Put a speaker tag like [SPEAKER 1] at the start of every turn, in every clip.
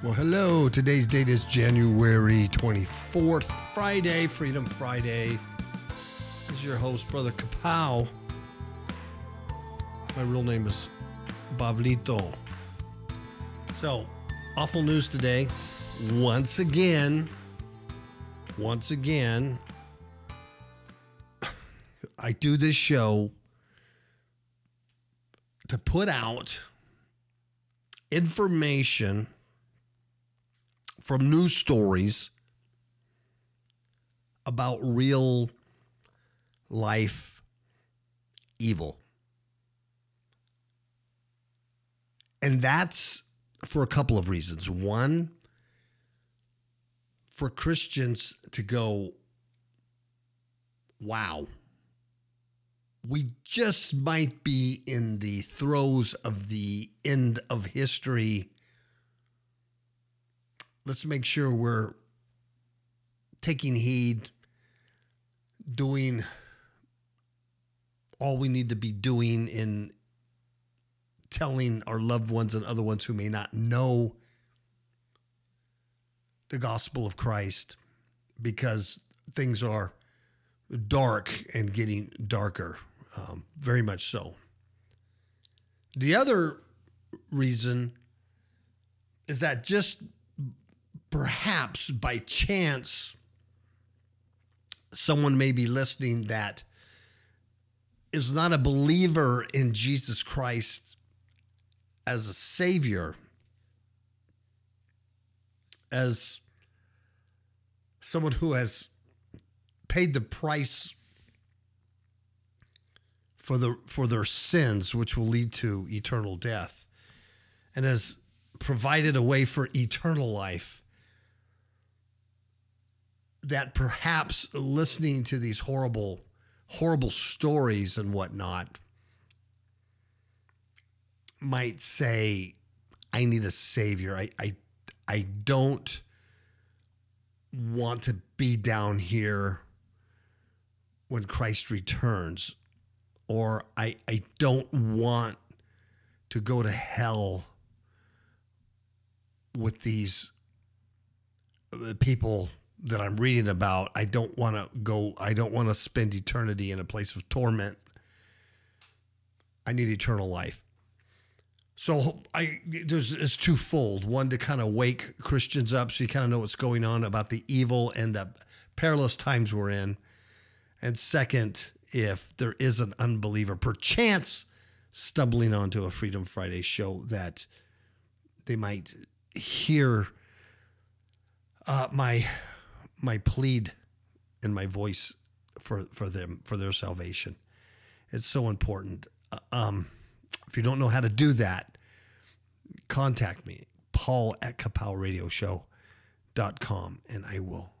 [SPEAKER 1] Well, hello. Today's date is January 24th, Friday, Freedom Friday. This is your host, Brother Kapow. My real name is Pavlito. So, awful news today. Once again, once again, I do this show to put out information from news stories about real life evil. And that's for a couple of reasons. One, for Christians to go, wow, we just might be in the throes of the end of history let's make sure we're taking heed, doing all we need to be doing in telling our loved ones and other ones who may not know the gospel of Christ because things are dark and getting darker, um, very much so. The other reason is that just perhaps by chance someone may be listening that is not a believer in Jesus Christ as a savior, as someone who has paid the price for the for their sins which will lead to eternal death and has provided a way for eternal life that perhaps listening to these horrible, horrible stories and whatnot might say, I need a savior. I, I, I don't want to be down here when Christ returns, or I, I don't want to go to hell with these uh, people that I'm reading about, I don't want to go, I don't want to spend eternity in a place of torment. I need eternal life. So I there's it's twofold. One to kind of wake Christians up so you kind of know what's going on about the evil and the perilous times we're in. And second, if there is an unbeliever perchance stumbling onto a Freedom Friday show that they might hear uh, my my plead and my voice for for them for their salvation. It's so important. Uh, um, if you don't know how to do that, contact me, Paul at kapowradioshow.com, and I will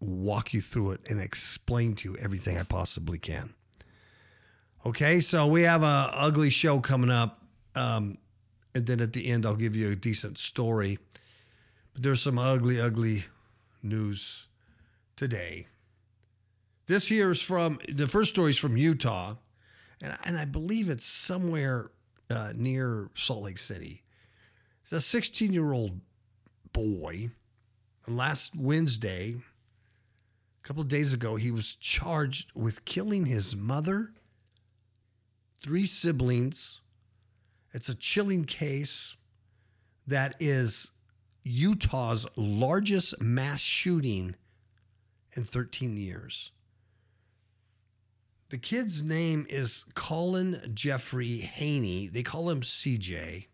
[SPEAKER 1] walk you through it and explain to you everything I possibly can. Okay, so we have a ugly show coming up, um, and then at the end I'll give you a decent story. But there's some ugly, ugly news today. This here is from the first story is from Utah, and, and I believe it's somewhere uh, near Salt Lake City. It's a 16 year old boy. Last Wednesday, a couple of days ago, he was charged with killing his mother, three siblings. It's a chilling case that is Utah's largest mass shooting in 13 years. The kid's name is Colin Jeffrey Haynie. They call him CJ.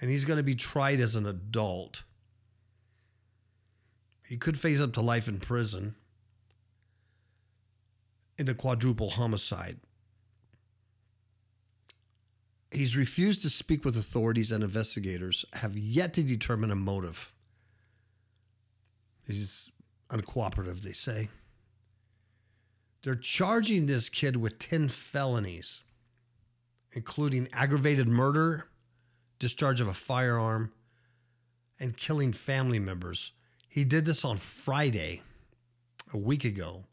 [SPEAKER 1] And he's going to be tried as an adult. He could face up to life in prison in the quadruple homicide. He's refused to speak with authorities and investigators have yet to determine a motive. He's uncooperative, they say. They're charging this kid with 10 felonies, including aggravated murder, discharge of a firearm, and killing family members. He did this on Friday, a week ago,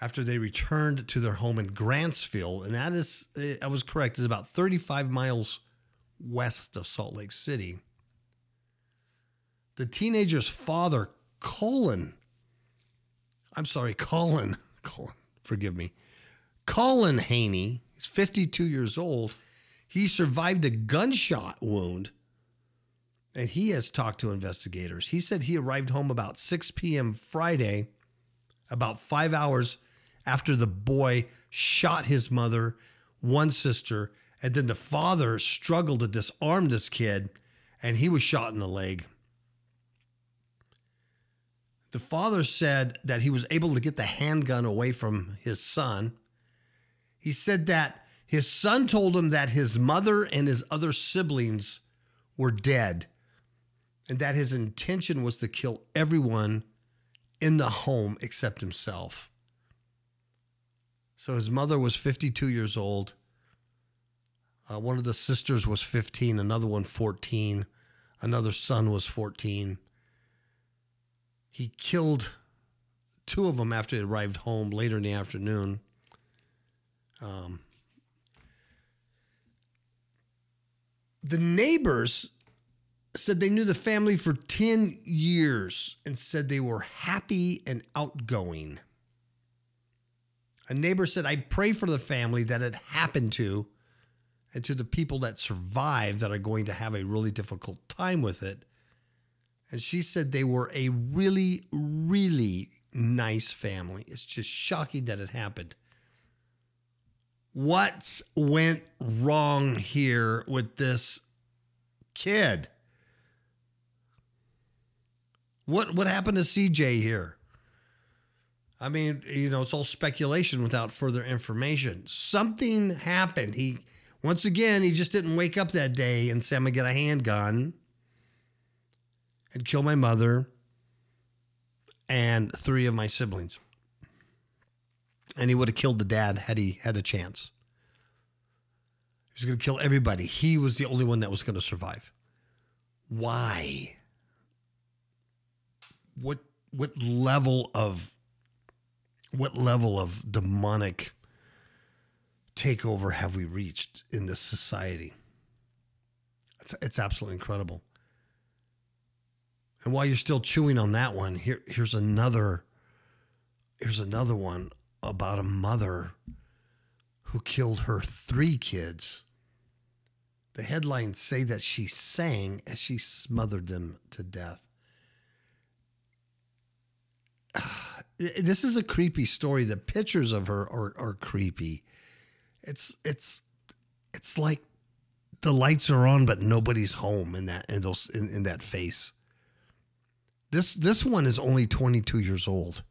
[SPEAKER 1] after they returned to their home in Grantsville. And that is, eh, I was correct, is about 35 miles west of Salt Lake City. The teenager's father, Colin, I'm sorry, Colin, Colin, forgive me, Colin Haynie, he's 52 years old. He survived a gunshot wound and he has talked to investigators. He said he arrived home about 6 p.m. Friday, about five hours after the boy shot his mother, one sister, and then the father struggled to disarm this kid, and he was shot in the leg. The father said that he was able to get the handgun away from his son. He said that his son told him that his mother and his other siblings were dead and that his intention was to kill everyone in the home except himself. So his mother was 52 years old. Uh, one of the sisters was 15, another one 14, another son was 14. He killed two of them after he arrived home later in the afternoon. Um, the neighbors said they knew the family for 10 years and said they were happy and outgoing. A neighbor said, I pray for the family that it happened to and to the people that survived that are going to have a really difficult time with it. And she said they were a really, really nice family. It's just shocking that it happened. What went wrong here with this kid? What what happened to CJ here? I mean, you know, it's all speculation without further information. Something happened. He once again, he just didn't wake up that day and say, I'm gonna get a handgun and kill my mother and three of my siblings. And he would have killed the dad had he had a chance. He was going to kill everybody. He was the only one that was going to survive. Why? What what level of what level of demonic takeover have we reached in this society? It's, it's absolutely incredible. And while you're still chewing on that one, here here's another here's another one about a mother who killed her three kids. The headlines say that she sang as she smothered them to death. This is a creepy story. The pictures of her are, are creepy. It's it's it's like the lights are on, but nobody's home in that in those in, in that face. This this one is only 22 years old.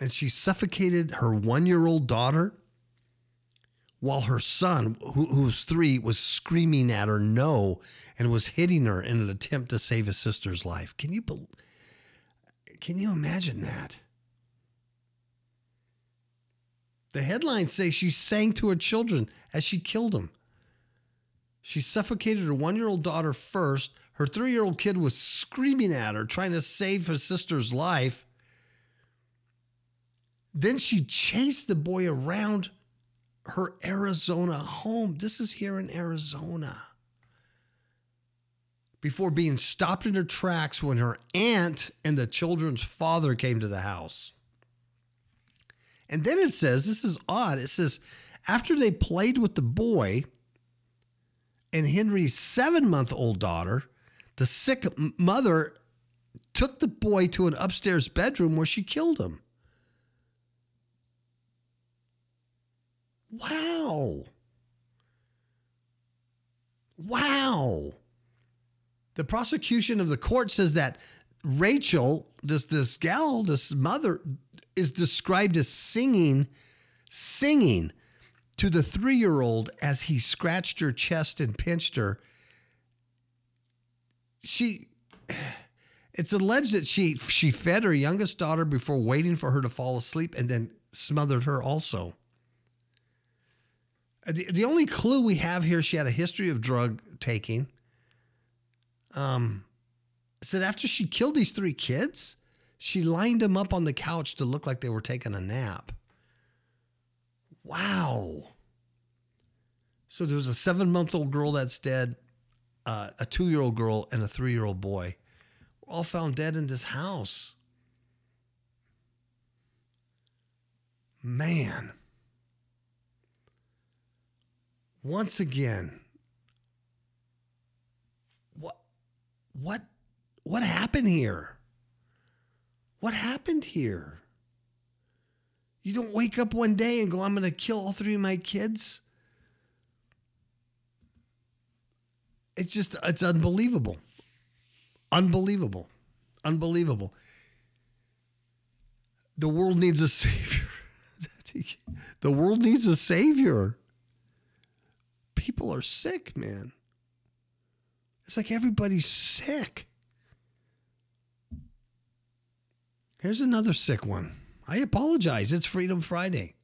[SPEAKER 1] And she suffocated her one year old daughter while her son, who, who's three, was screaming at her no and was hitting her in an attempt to save his sister's life. Can you believe? Can you imagine that? The headlines say she sang to her children as she killed them. She suffocated her one year old daughter first. Her three year old kid was screaming at her, trying to save his sister's life. Then she chased the boy around her Arizona home. This is here in Arizona before being stopped in her tracks when her aunt and the children's father came to the house. And then it says, this is odd. It says, after they played with the boy and Henry's seven month old daughter, the sick mother took the boy to an upstairs bedroom where she killed him. Wow. Wow. The prosecution of the court says that Rachel, this this gal, this mother, is described as singing, singing to the three-year-old as he scratched her chest and pinched her. She it's alleged that she she fed her youngest daughter before waiting for her to fall asleep and then smothered her also. Uh, the, the only clue we have here, she had a history of drug taking. Um, said after she killed these three kids, she lined them up on the couch to look like they were taking a nap. Wow. So there was a seven month old girl that's dead, uh, a two year old girl, and a three year old boy. Were all found dead in this house. Man. Once again, what what what happened here? What happened here? You don't wake up one day and go, I'm going to kill all three of my kids. It's just, it's unbelievable. Unbelievable. Unbelievable. The world needs a savior. the world needs a savior. People are sick, man. It's like everybody's sick. Here's another sick one. I apologize. It's Freedom Friday.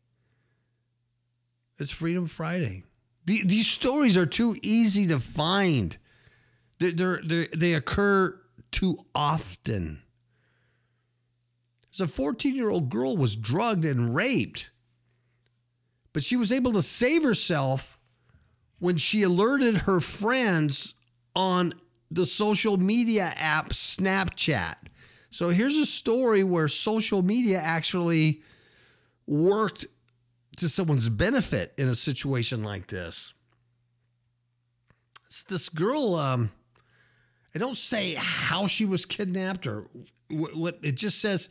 [SPEAKER 1] It's Freedom Friday. The, these stories are too easy to find. They're, they're, they're, they occur too often. There's a 14 year old girl was drugged and raped, but she was able to save herself when she alerted her friends on the social media app Snapchat. So here's a story where social media actually worked to someone's benefit in a situation like this. It's this girl, um, I don't say how she was kidnapped or what, what it just says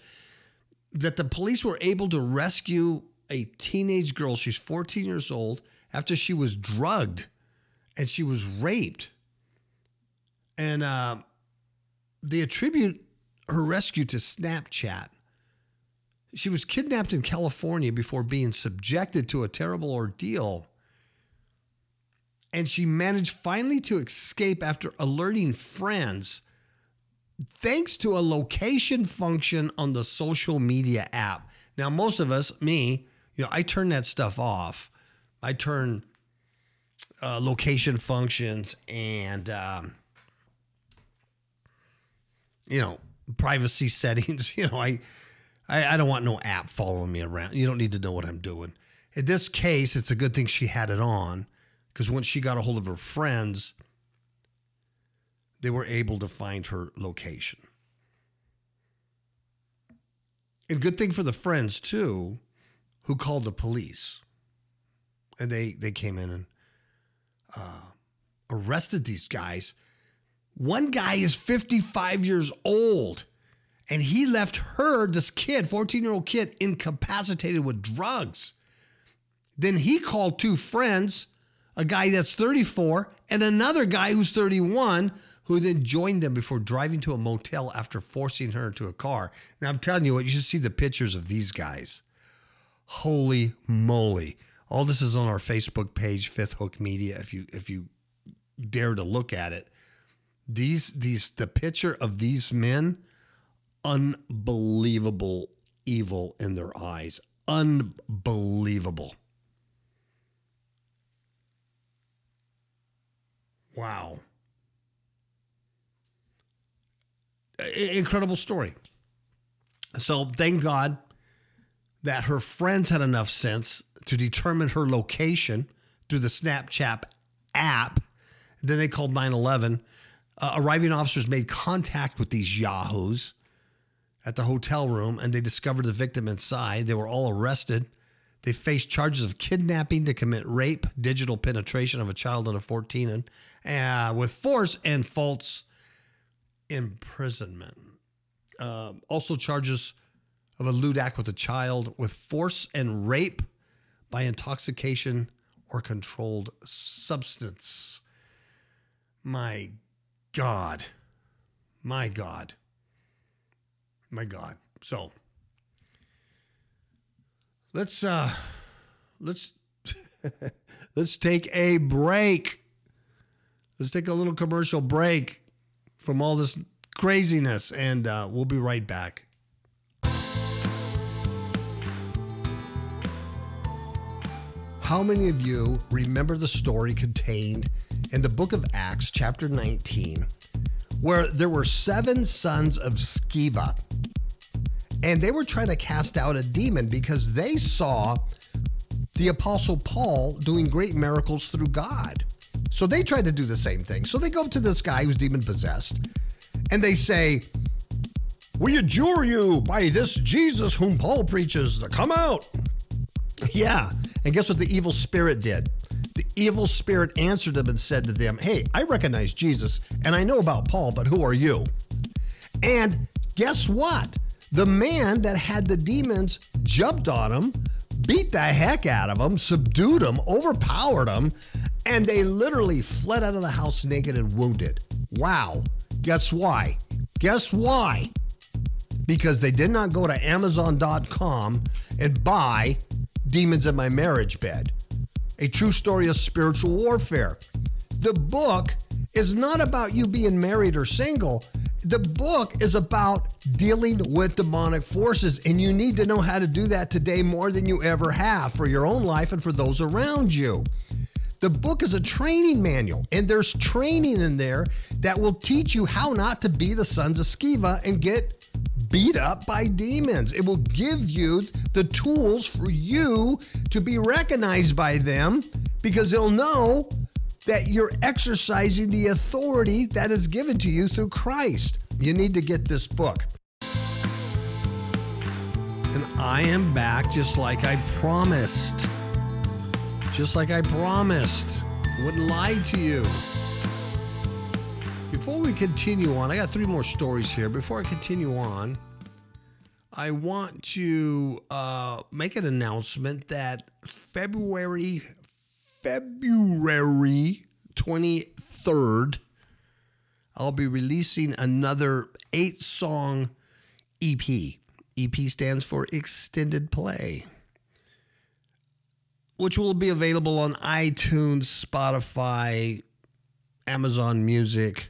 [SPEAKER 1] that the police were able to rescue a teenage girl. She's 14 years old after she was drugged and she was raped. And uh, they attribute her rescue to Snapchat. She was kidnapped in California before being subjected to a terrible ordeal. And she managed finally to escape after alerting friends thanks to a location function on the social media app. Now, most of us, me, you know, I turn that stuff off. I turn uh, location functions and, um, you know, privacy settings. You know, I, I, I don't want no app following me around. You don't need to know what I'm doing. In this case, it's a good thing she had it on because once she got a hold of her friends, they were able to find her location. And good thing for the friends too, who called the police, and they they came in and uh, arrested these guys. One guy is 55 years old, and he left her, this kid, 14 year old kid, incapacitated with drugs. Then he called two friends, a guy that's 34 and another guy who's 31, who then joined them before driving to a motel after forcing her into a car. Now, I'm telling you what, you should see the pictures of these guys. Holy moly. All this is on our Facebook page, Fifth Hook Media, if you if you dare to look at it. These these the picture of these men, unbelievable evil in their eyes. Unbelievable. Wow. Incredible story. So thank God that her friends had enough sense to determine her location through the Snapchat app. Then they called 911. Uh, arriving officers made contact with these yahoos at the hotel room and they discovered the victim inside. They were all arrested. They faced charges of kidnapping to commit rape, digital penetration of a child under 14, and uh, with force and false imprisonment. Uh, also, charges of a lewd act with a child with force and rape by intoxication or controlled substance. My God. My God. My God. So let's uh let's let's take a break. Let's take a little commercial break from all this craziness and uh, we'll be right back. How many of you remember the story contained in the book of Acts, chapter 19, where there were seven sons of Sceva? And they were trying to cast out a demon because they saw the Apostle Paul doing great miracles through God. So they tried to do the same thing. So they go up to this guy who's demon possessed and they say, We adjure you by this Jesus whom Paul preaches to come out. Yeah. And guess what the evil spirit did? Evil spirit answered them and said to them, Hey, I recognize Jesus and I know about Paul, but who are you? And guess what? The man that had the demons jumped on him, beat the heck out of him, subdued him, overpowered him, and they literally fled out of the house naked and wounded. Wow. Guess why? Guess why? Because they did not go to Amazon.com and buy Demons in My Marriage Bed, a true story of spiritual warfare. The book is not about you being married or single. The book is about dealing with demonic forces, and you need to know how to do that today more than you ever have for your own life and for those around you. The book is a training manual, and there's training in there that will teach you how not to be the sons of Sceva and get beat up by demons. It will give you the tools for you to be recognized by them because they'll know that you're exercising the authority that is given to you through Christ. You need to get this book. And I am back just like I promised. Just like I promised. Wouldn't lie to you. Before we continue on, I got three more stories here. Before I continue on, I want to uh, make an announcement that February February 23rd, I'll be releasing another eight song EP. EP stands for Extended Play, which will be available on iTunes, Spotify, Amazon Music,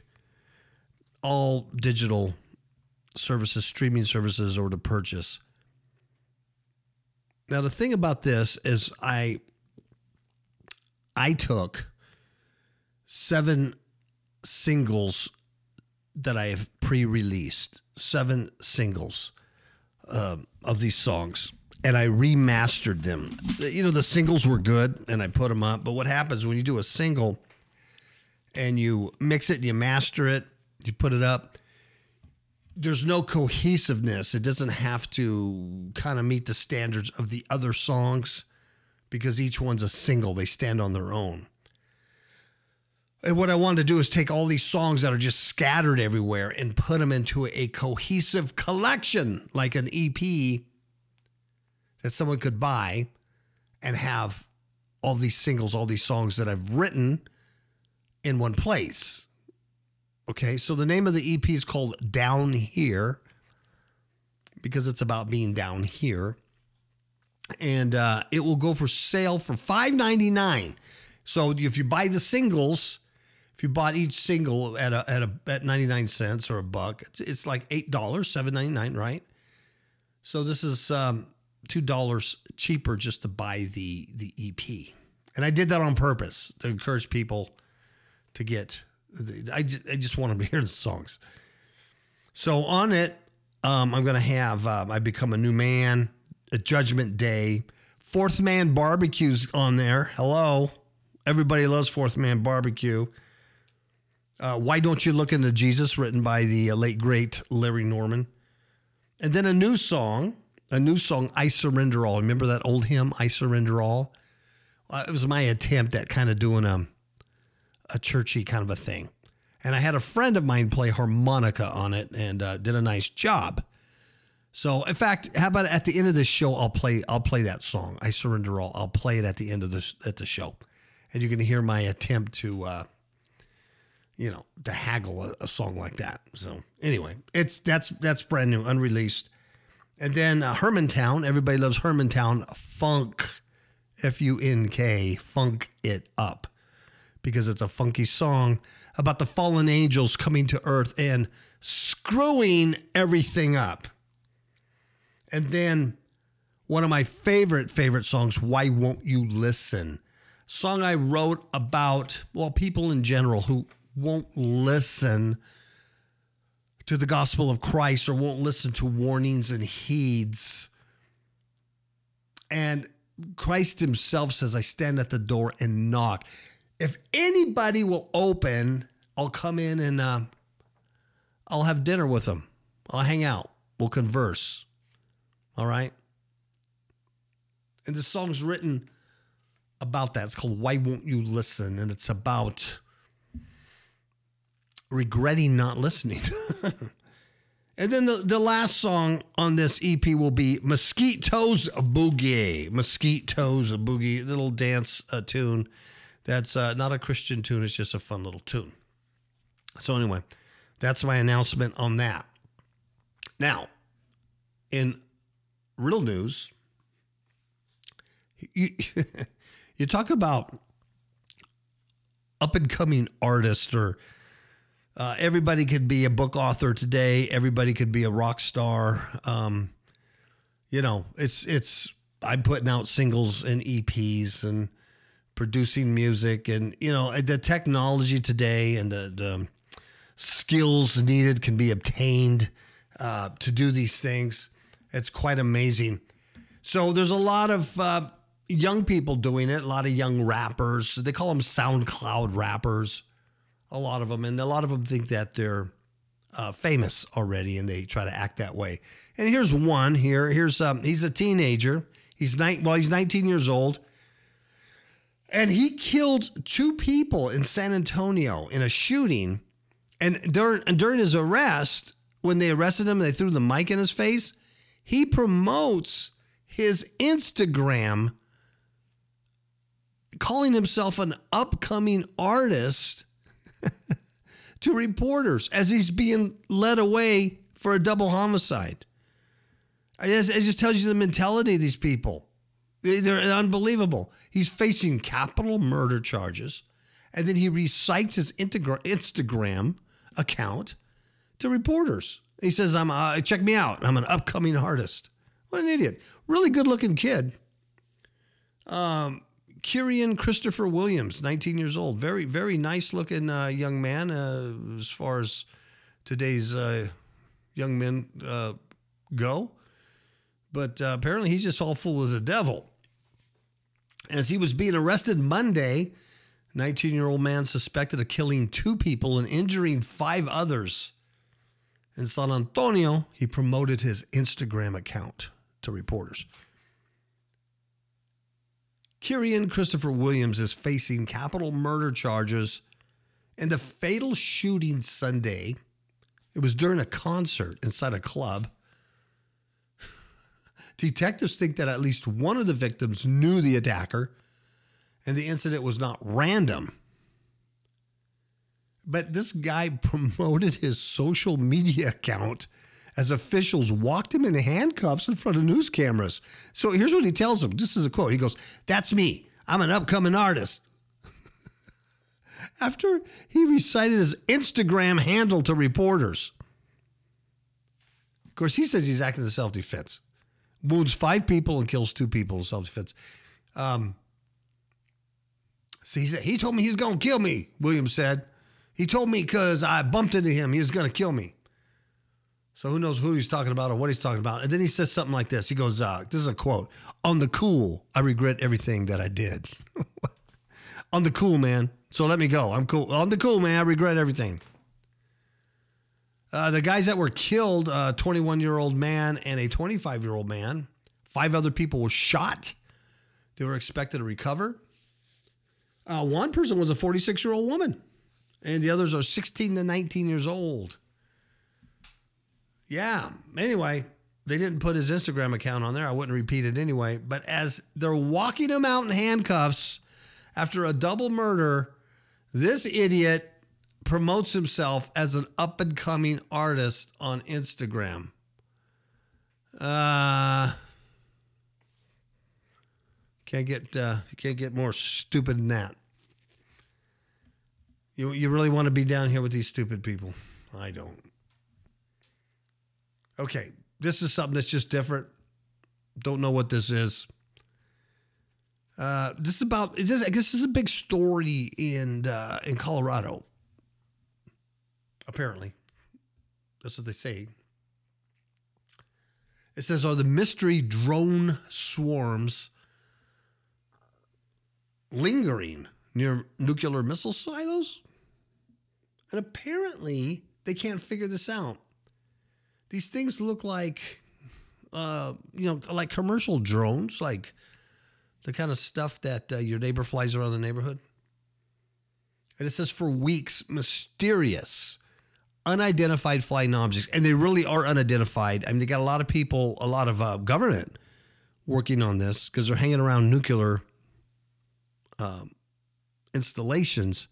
[SPEAKER 1] all digital services, streaming services, or to purchase. Now, the thing about this is, I I took seven singles that I have pre-released, seven singles uh, of these songs, and I remastered them. You know, the singles were good, and I put them up. But what happens when you do a single and you mix it and you master it, you put it up? There's no cohesiveness. It doesn't have to kind of meet the standards of the other songs because each one's a single. They stand on their own. And what I wanted to do is take all these songs that are just scattered everywhere and put them into a cohesive collection, like an EP that someone could buy and have all these singles, all these songs that I've written in one place. Okay, so the name of the EP is called Down Here because it's about being down here and uh, it will go for sale for five ninety nine. So if you buy the singles, if you bought each single at a at a at ninety nine cents or a buck, it's, like eight dollars, seven ninety nine, right? So this is um, two dollars cheaper just to buy the the EP, and I did that on purpose to encourage people to get. I just, I just want them to hear the songs. So on it, um, I'm going to have um, I become a new man a Judgment Day. Fourth Man Barbecue's on there. Hello. Everybody loves Fourth Man Barbecue. Uh, Why Don't You Look Into Jesus, written by the uh, late, great Larry Norman. And then a new song, a new song, I Surrender All. Remember that old hymn, I Surrender All? Uh, it was my attempt at kind of doing a, a churchy kind of a thing. And I had a friend of mine play harmonica on it and uh, did a nice job. So, in fact, how about at the end of the show, I'll play I'll play that song. I surrender all. I'll play it at the end of this at the show, and you can hear my attempt to, uh, you know, to haggle a, a song like that. So, anyway, it's that's that's brand new, unreleased. And then uh, Hermantown. Everybody loves Hermantown. Funk, F U N K, funk it up, because it's a funky song about the fallen angels coming to Earth and screwing everything up. And then one of my favorite, favorite songs, Why Won't You Listen? Song I wrote about, well, people in general who won't listen to the gospel of Christ or won't listen to warnings and heeds. And Christ himself says, I stand at the door and knock. If anybody will open, I'll come in and uh, I'll have dinner with them. I'll hang out. We'll converse. All right. And the song's written about that. It's called Why Won't You Listen? And it's about regretting not listening. and then the, the last song on this EP will be Mosquitoes Boogie. Mosquitoes Boogie, little dance uh, tune that's uh, not a Christian tune, it's just a fun little tune. So, anyway, that's my announcement on that. Now, in real news, you, you talk about up and coming artists or uh, everybody could be a book author today. Everybody could be a rock star. Um, you know, it's it's I'm putting out singles and EPs and producing music and you know the technology today and the, the skills needed can be obtained uh, to do these things. It's quite amazing. So there's a lot of uh, young people doing it, a lot of young rappers. They call them SoundCloud rappers, a lot of them. And a lot of them think that they're uh, famous already and they try to act that way. And here's one here. Here's um, he's a teenager. He's nine, well, he's 19 years old. And he killed two people in San Antonio in a shooting. And during, during his arrest, when they arrested him, they threw the mic in his face he promotes his Instagram calling himself an upcoming artist to reporters as he's being led away for a double homicide. It just, it just tells you the mentality of these people. They're unbelievable. He's facing capital murder charges, and then he recites his Instagram account to reporters. He says, "I'm uh, check me out. I'm an upcoming artist." What an idiot! Really good looking kid. Um, Kyrian Christopher Williams, 19 years old, very very nice looking uh, young man. Uh, as far as today's uh, young men uh, go, but uh, apparently he's just all full of the devil. As he was being arrested Monday, 19 year old man suspected of killing two people and injuring five others in San Antonio, he promoted his Instagram account to reporters. Kyrian Christopher Williams is facing capital murder charges in the fatal shooting Sunday. It was during a concert inside a club. Detectives think that at least one of the victims knew the attacker and the incident was not random. But this guy promoted his social media account as officials walked him in handcuffs in front of news cameras. So here's what he tells them. This is a quote. He goes, That's me. I'm an upcoming artist. After he recited his Instagram handle to reporters. Of course, he says he's acting in self defense. Wounds five people and kills two people in self defense. Um, so he said, He told me he's going to kill me, Williams said. He told me because I bumped into him, he was going to kill me. So who knows who he's talking about or what he's talking about. And then he says something like this. He goes, uh, this is a quote. On the cool, I regret everything that I did. On the cool, man. So let me go. I'm cool. On the cool, man. I regret everything. Uh, the guys that were killed, a 21 year old man and a 25 year old man, five other people were shot. They were expected to recover. Uh, one person was a 46 year old woman and the others are 16 to 19 years old. Yeah. Anyway, they didn't put his Instagram account on there. I wouldn't repeat it anyway. But as they're walking him out in handcuffs after a double murder, this idiot promotes himself as an up and coming artist on Instagram. Uh, can't get uh, can't get more stupid than that. You you really want to be down here with these stupid people? I don't. Okay, this is something that's just different. Don't know what this is. Uh, this is about. Is this, I guess this is a big story in uh, in Colorado. Apparently, that's what they say. It says, "Are the mystery drone swarms lingering near nuclear missile silos?" And apparently, they can't figure this out. These things look like, uh, you know, like commercial drones, like the kind of stuff that uh, your neighbor flies around the neighborhood. And it says for weeks, mysterious, unidentified flying objects, and they really are unidentified. I mean, they got a lot of people, a lot of uh, government working on this because they're hanging around nuclear um, installations,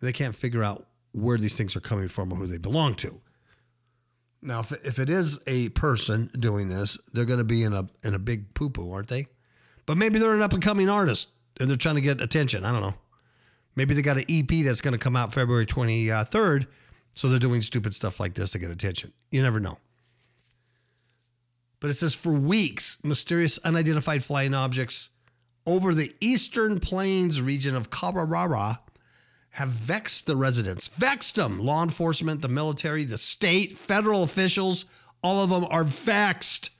[SPEAKER 1] and they can't figure out where these things are coming from or who they belong to. Now, if, if it is a person doing this, they're going to be in a in a big poo poo, aren't they? But maybe they're an up and coming artist and they're trying to get attention. I don't know. Maybe they got an EP that's going to come out February 23rd. So they're doing stupid stuff like this to get attention. You never know. But it says for weeks, mysterious unidentified flying objects over the eastern plains region of Colorado have vexed the residents, vexed them. Law enforcement, the military, the state, federal officials, all of them are vexed.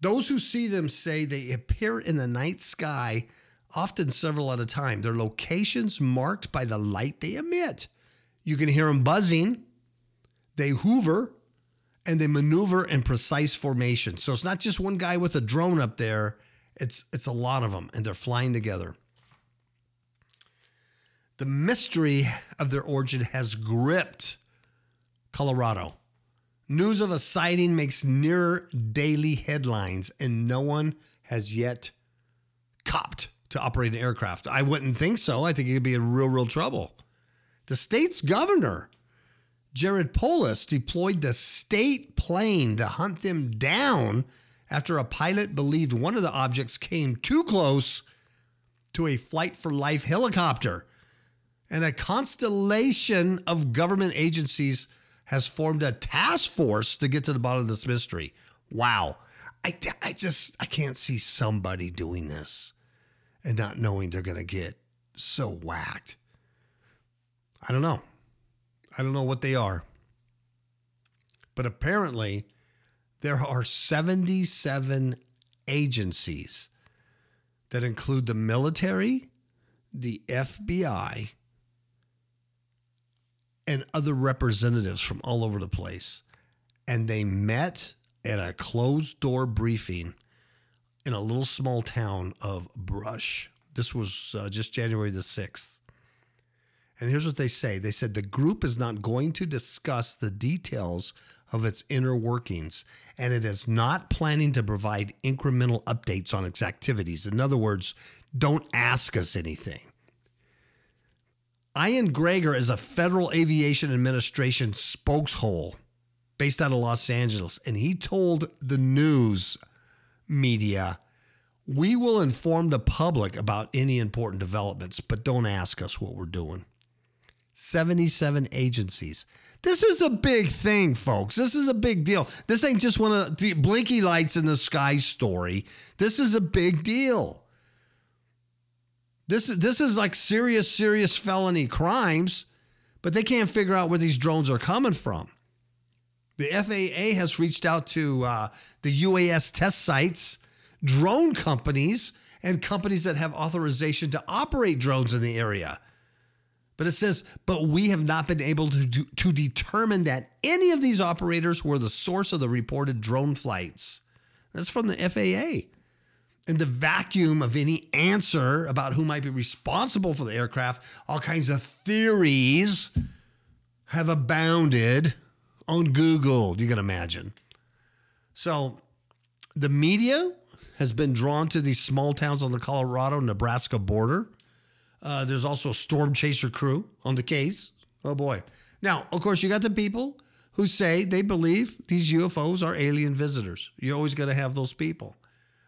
[SPEAKER 1] Those who see them say they appear in the night sky, often several at a time. Their locations marked by the light they emit. You can hear them buzzing, they hoover, and they maneuver in precise formation. So it's not just one guy with a drone up there, it's, it's a lot of them, and they're flying together. The mystery of their origin has gripped Colorado. News of a sighting makes near daily headlines, and no one has yet copped to operate an aircraft. I wouldn't think so. I think could be in real, real trouble. The state's governor, Jared Polis, deployed the state plane to hunt them down after a pilot believed one of the objects came too close to a flight for life helicopter. And a constellation of government agencies has formed a task force to get to the bottom of this mystery. Wow. I, I just, I can't see somebody doing this and not knowing they're going to get so whacked. I don't know. I don't know what they are. But apparently, there are 77 agencies that include the military, the FBI, and other representatives from all over the place. And they met at a closed door briefing in a little small town of Brush. This was uh, just January the 6th. And here's what they say they said the group is not going to discuss the details of its inner workings, and it is not planning to provide incremental updates on its activities. In other words, don't ask us anything. Ian Gregor is a Federal Aviation Administration spokeshole based out of Los Angeles, and he told the news media, We will inform the public about any important developments, but don't ask us what we're doing. 77 agencies. This is a big thing, folks. This is a big deal. This ain't just one of the blinky lights in the sky story. This is a big deal. This is this is like serious, serious felony crimes, but they can't figure out where these drones are coming from. The FAA has reached out to uh, the UAS test sites, drone companies, and companies that have authorization to operate drones in the area. But it says, but we have not been able to, do, to determine that any of these operators were the source of the reported drone flights. That's from the FAA in the vacuum of any answer about who might be responsible for the aircraft, all kinds of theories have abounded on Google, you can imagine. So the media has been drawn to these small towns on the Colorado Nebraska border. Uh, there's also a storm chaser crew on the case. Oh boy. Now, of course, you got the people who say they believe these UFOs are alien visitors. You're always going to have those people.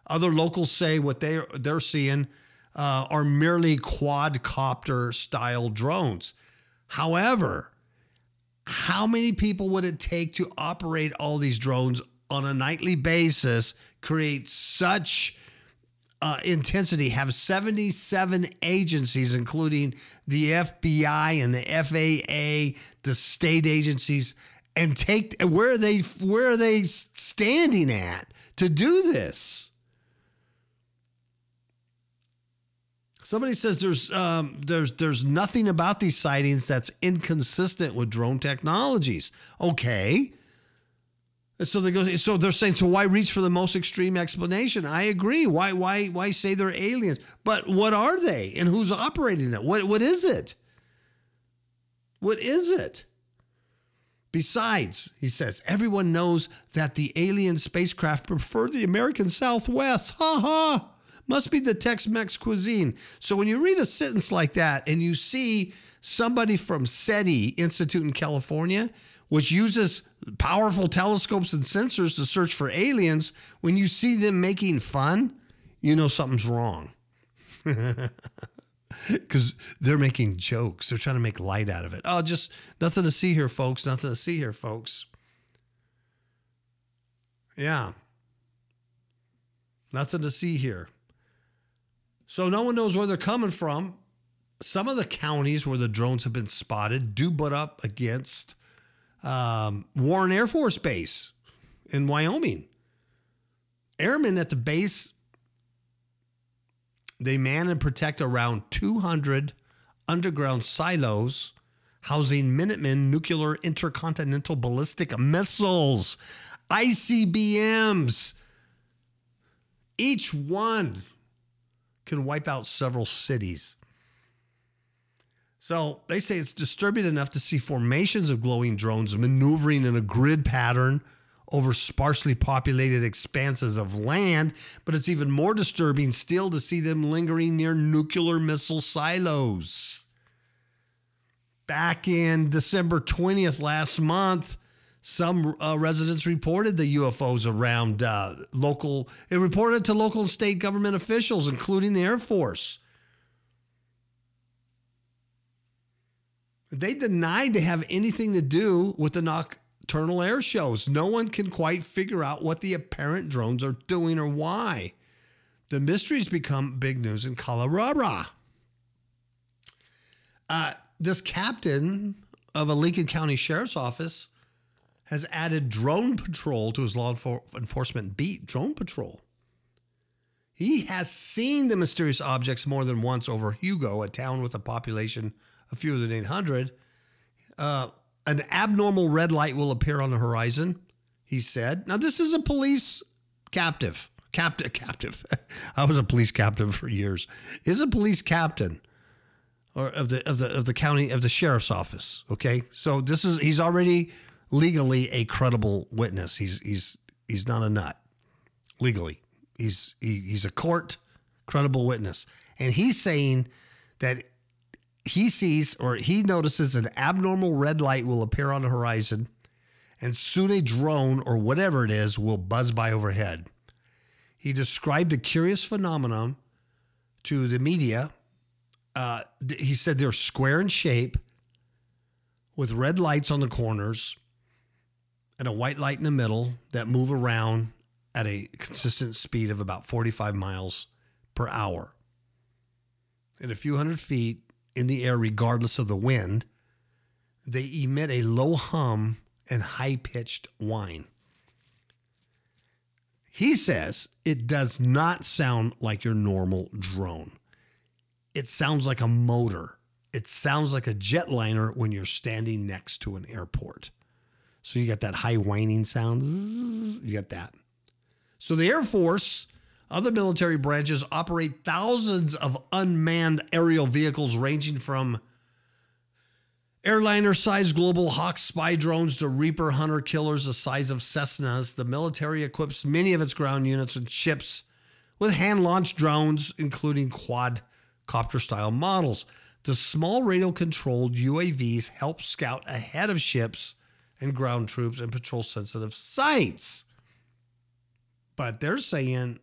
[SPEAKER 1] Other locals say what they they're seeing uh, are merely quadcopter style drones. However, how many people would it take to operate all these drones on a nightly basis, create such uh, intensity, have 77 agencies, including the FBI and the FAA, the state agencies, and take where are they where are they standing at to do this? Somebody says there's um, there's there's nothing about these sightings that's inconsistent with drone technologies. Okay. So they go. So they're saying. So why reach for the most extreme explanation? I agree. Why why why say they're aliens? But what are they? And who's operating it? What what is it? What is it? Besides, he says, everyone knows that the alien spacecraft prefer the American Southwest. Ha ha. Must be the Tex Mex cuisine. So when you read a sentence like that and you see somebody from SETI Institute in California, which uses powerful telescopes and sensors to search for aliens, when you see them making fun, you know something's wrong. Because they're making jokes. They're trying to make light out of it. Oh, just nothing to see here, folks. Nothing to see here, folks. Yeah. Nothing to see here. So no one knows where they're coming from. Some of the counties where the drones have been spotted do butt up against um, Warren Air Force Base in Wyoming. Airmen at the base, they man and protect around 200 underground silos housing Minuteman nuclear intercontinental ballistic missiles, ICBMs. Each one can wipe out several cities. So they say it's disturbing enough to see formations of glowing drones maneuvering in a grid pattern over sparsely populated expanses of land, but it's even more disturbing still to see them lingering near nuclear missile silos. Back in December 20th last month, some uh, residents reported the UFOs around uh, local. It reported to local and state government officials, including the Air Force. They denied to have anything to do with the nocturnal air shows. No one can quite figure out what the apparent drones are doing or why. The mysteries become big news in Colorado. Uh, this captain of a Lincoln County Sheriff's Office has added drone patrol to his law enforcement beat, drone patrol. He has seen the mysterious objects more than once over Hugo, a town with a population of fewer than 800. Uh, an abnormal red light will appear on the horizon, he said. Now, this is a police captive. Captive, captive. I was a police captive for years. Is a police captain or of the of the of the county of the sheriff's office. Okay, so this is he's already legally a credible witness. He's he's he's not a nut legally. He's he, he's a court credible witness, and he's saying that he sees or he notices an abnormal red light will appear on the horizon, and soon a drone or whatever it is will buzz by overhead. He described a curious phenomenon to the media. Uh, he said they're square in shape with red lights on the corners and a white light in the middle that move around at a consistent speed of about 45 miles per hour. At a few hundred feet in the air, regardless of the wind, they emit a low hum and high pitched whine. He says it does not sound like your normal drone. It sounds like a motor. It sounds like a jetliner when you're standing next to an airport. So you got that high whining sound. You got that. So the Air Force, other military branches operate thousands of unmanned aerial vehicles ranging from Airliner sized global Hawk spy drones to Reaper hunter killers the size of Cessnas. The military equips many of its ground units and ships with hand launched drones, including quadcopter style models. The small radio controlled UAVs help scout ahead of ships and ground troops and patrol sensitive sites. But they're saying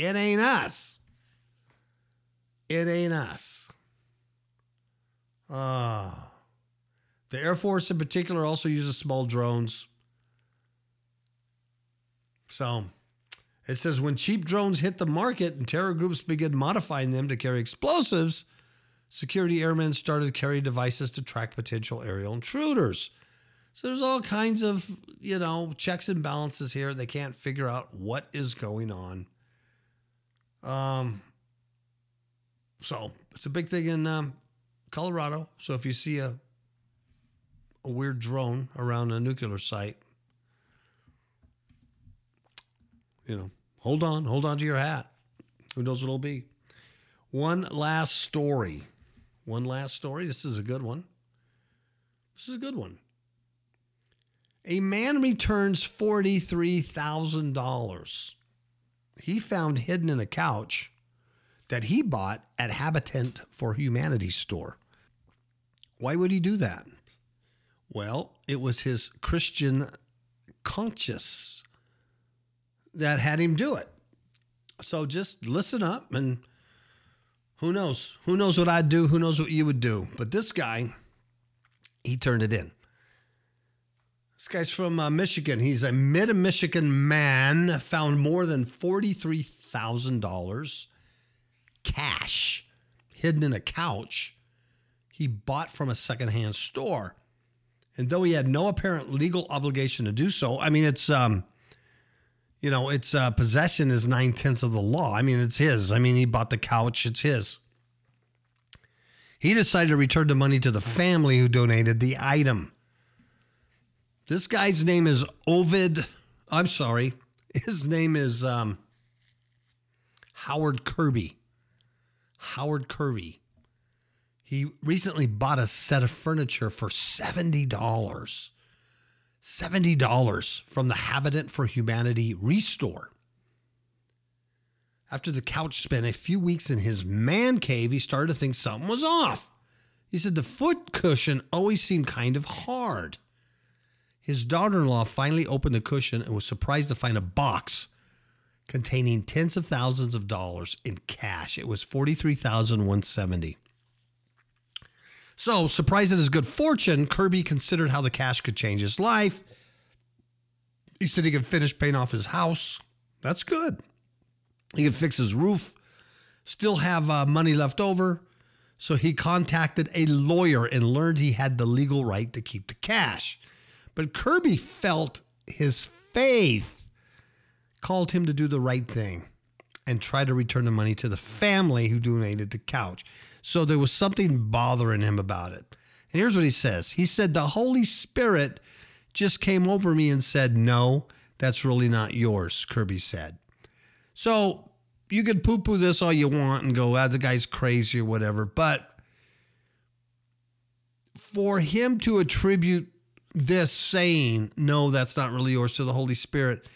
[SPEAKER 1] it ain't us. It ain't us. Ah. The Air Force, in particular, also uses small drones. So it says when cheap drones hit the market and terror groups begin modifying them to carry explosives, security airmen started carrying devices to track potential aerial intruders. So there's all kinds of, you know, checks and balances here. They can't figure out what is going on. Um, so it's a big thing in um, Colorado. So if you see a a weird drone around a nuclear site, you know, hold on, hold on to your hat. Who knows what it'll be? One last story. One last story. This is a good one. This is a good one. A man returns $43,000 he found hidden in a couch that he bought at Habitat for Humanity store. Why would he do that? Well, it was his Christian conscience that had him do it. So just listen up and who knows? Who knows what I'd do? Who knows what you would do? But this guy, he turned it in. This guy's from uh, Michigan. He's a mid Michigan man, found more than $43,000 cash hidden in a couch he bought from a secondhand store. And though he had no apparent legal obligation to do so, I mean, it's, um, you know, it's uh, possession is nine tenths of the law. I mean, it's his. I mean, he bought the couch, it's his. He decided to return the money to the family who donated the item. This guy's name is Ovid. I'm sorry. His name is um, Howard Kirby. Howard Kirby. He recently bought a set of furniture for $70. $70 from the Habitat for Humanity Restore. After the couch spent a few weeks in his man cave, he started to think something was off. He said the foot cushion always seemed kind of hard. His daughter in law finally opened the cushion and was surprised to find a box containing tens of thousands of dollars in cash. It was 43170 so, surprised at his good fortune, Kirby considered how the cash could change his life. He said he could finish paying off his house. That's good. He could fix his roof, still have uh, money left over. So he contacted a lawyer and learned he had the legal right to keep the cash. But Kirby felt his faith called him to do the right thing and try to return the money to the family who donated the couch. So there was something bothering him about it. And here's what he says He said, The Holy Spirit just came over me and said, No, that's really not yours, Kirby said. So you could poo poo this all you want and go, ah, the guy's crazy or whatever. But for him to attribute this saying, No, that's not really yours to the Holy Spirit,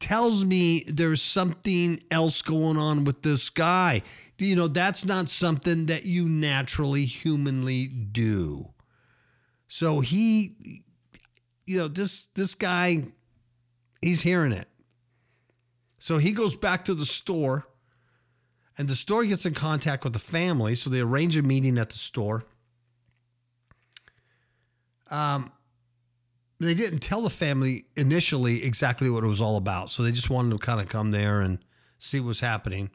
[SPEAKER 1] tells me there's something else going on with this guy. You know, that's not something that you naturally humanly do. So he you know, this this guy he's hearing it. So he goes back to the store and the store gets in contact with the family, so they arrange a meeting at the store. Um they didn't tell the family initially exactly what it was all about. So they just wanted to kind of come there and see what was happening.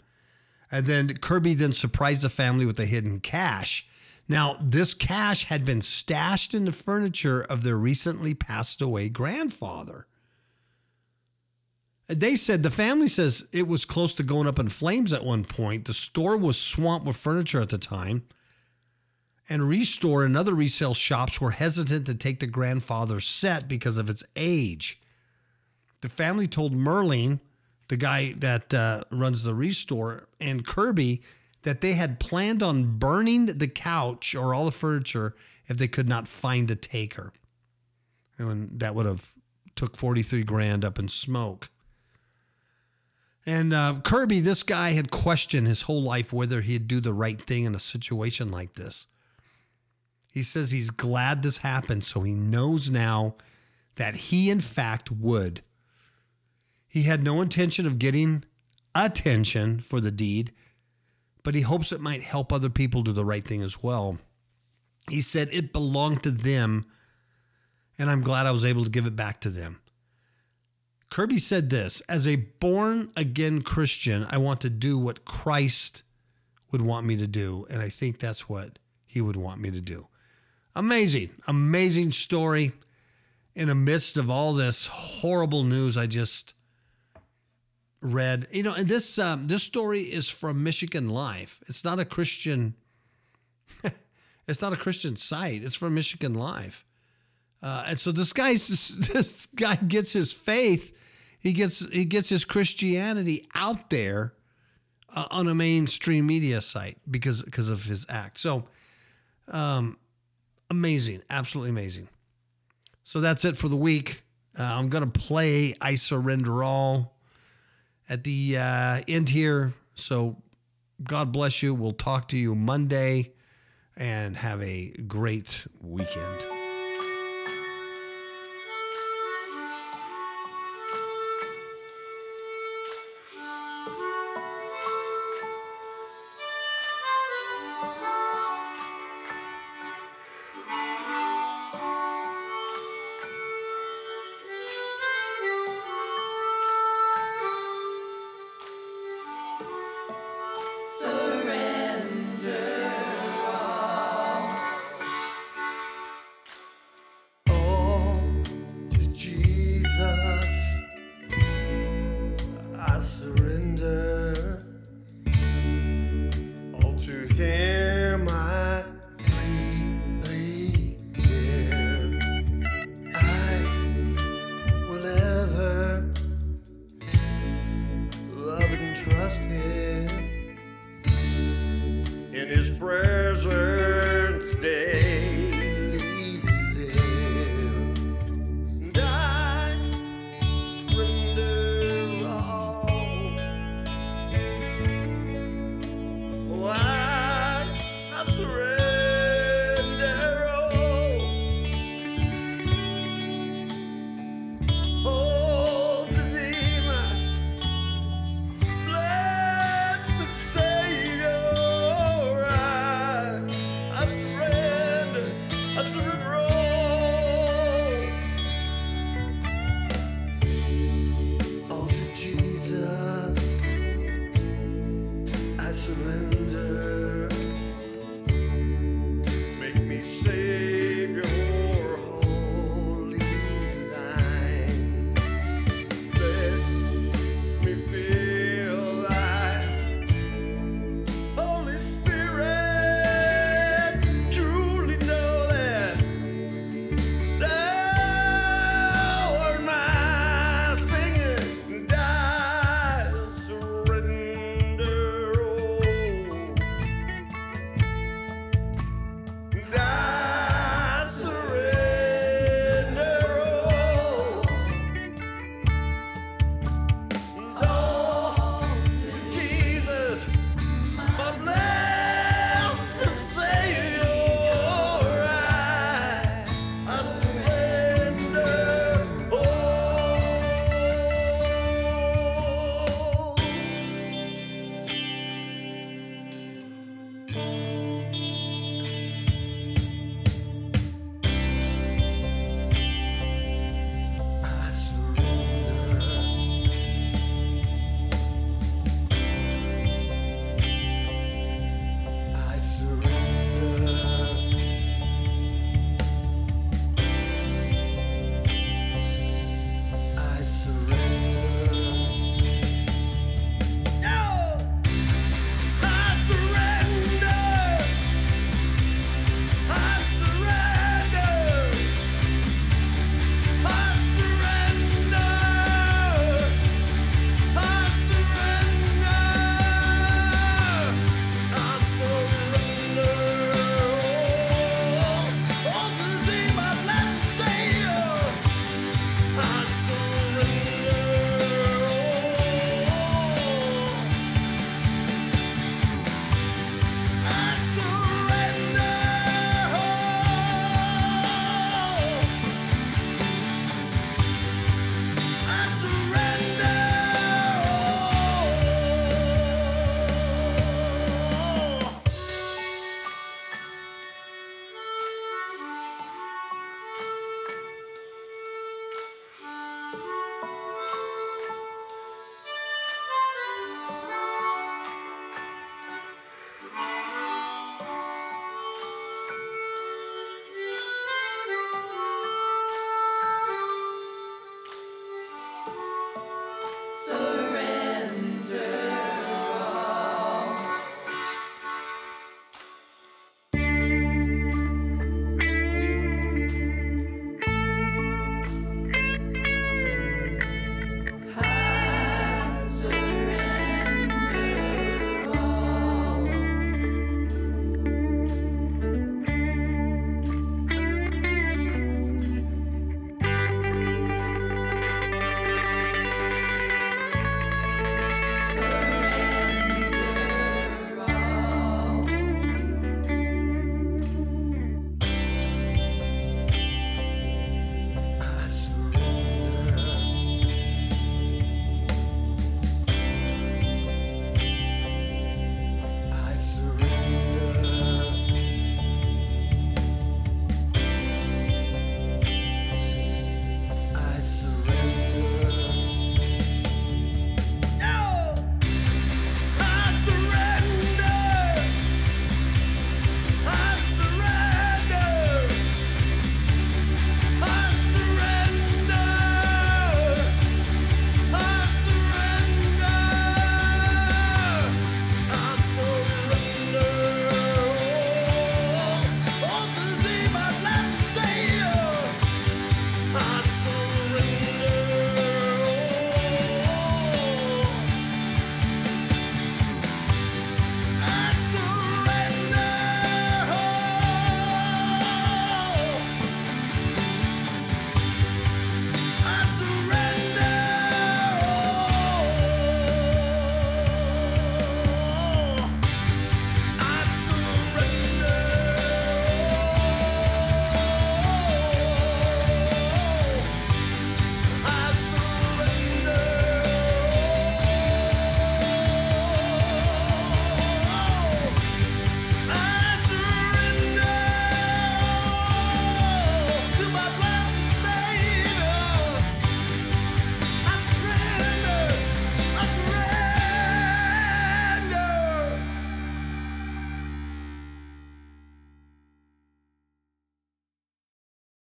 [SPEAKER 1] And then Kirby then surprised the family with the hidden cash. Now, this cash had been stashed in the furniture of their recently passed away grandfather. They said the family says it was close to going up in flames at one point. The store was swamped with furniture at the time and Restore and other resale shops were hesitant to take the grandfather's set because of its age. The family told Merlin, the guy that uh, runs the Restore, and Kirby that they had planned on burning the couch or all the furniture if they could not find a taker. And that would have took 43 grand up in smoke. And uh, Kirby, this guy had questioned his whole life whether he'd do the right thing in a situation like this. He says he's glad this happened, so he knows now that he, in fact, would. He had no intention of getting attention for the deed, but he hopes it might help other people do the right thing as well. He said it belonged to them, and I'm glad I was able to give it back to them. Kirby said this As a born again Christian, I want to do what Christ would want me to do. And I think that's what he would want me to do. Amazing, amazing story. In the midst of all this horrible news, I just read, you know, and this um, this story is from Michigan Life. It's not a Christian. it's not a Christian site. It's from Michigan Life. Uh, and so this guy, this guy gets his faith he gets he gets his Christianity out there uh, on a mainstream media site because because of his act. So, um, amazing, absolutely amazing. So that's it for the week. Uh, I'm gonna play "I Surrender All" at the uh, end here. So, God bless you. We'll talk to you Monday, and have a great weekend.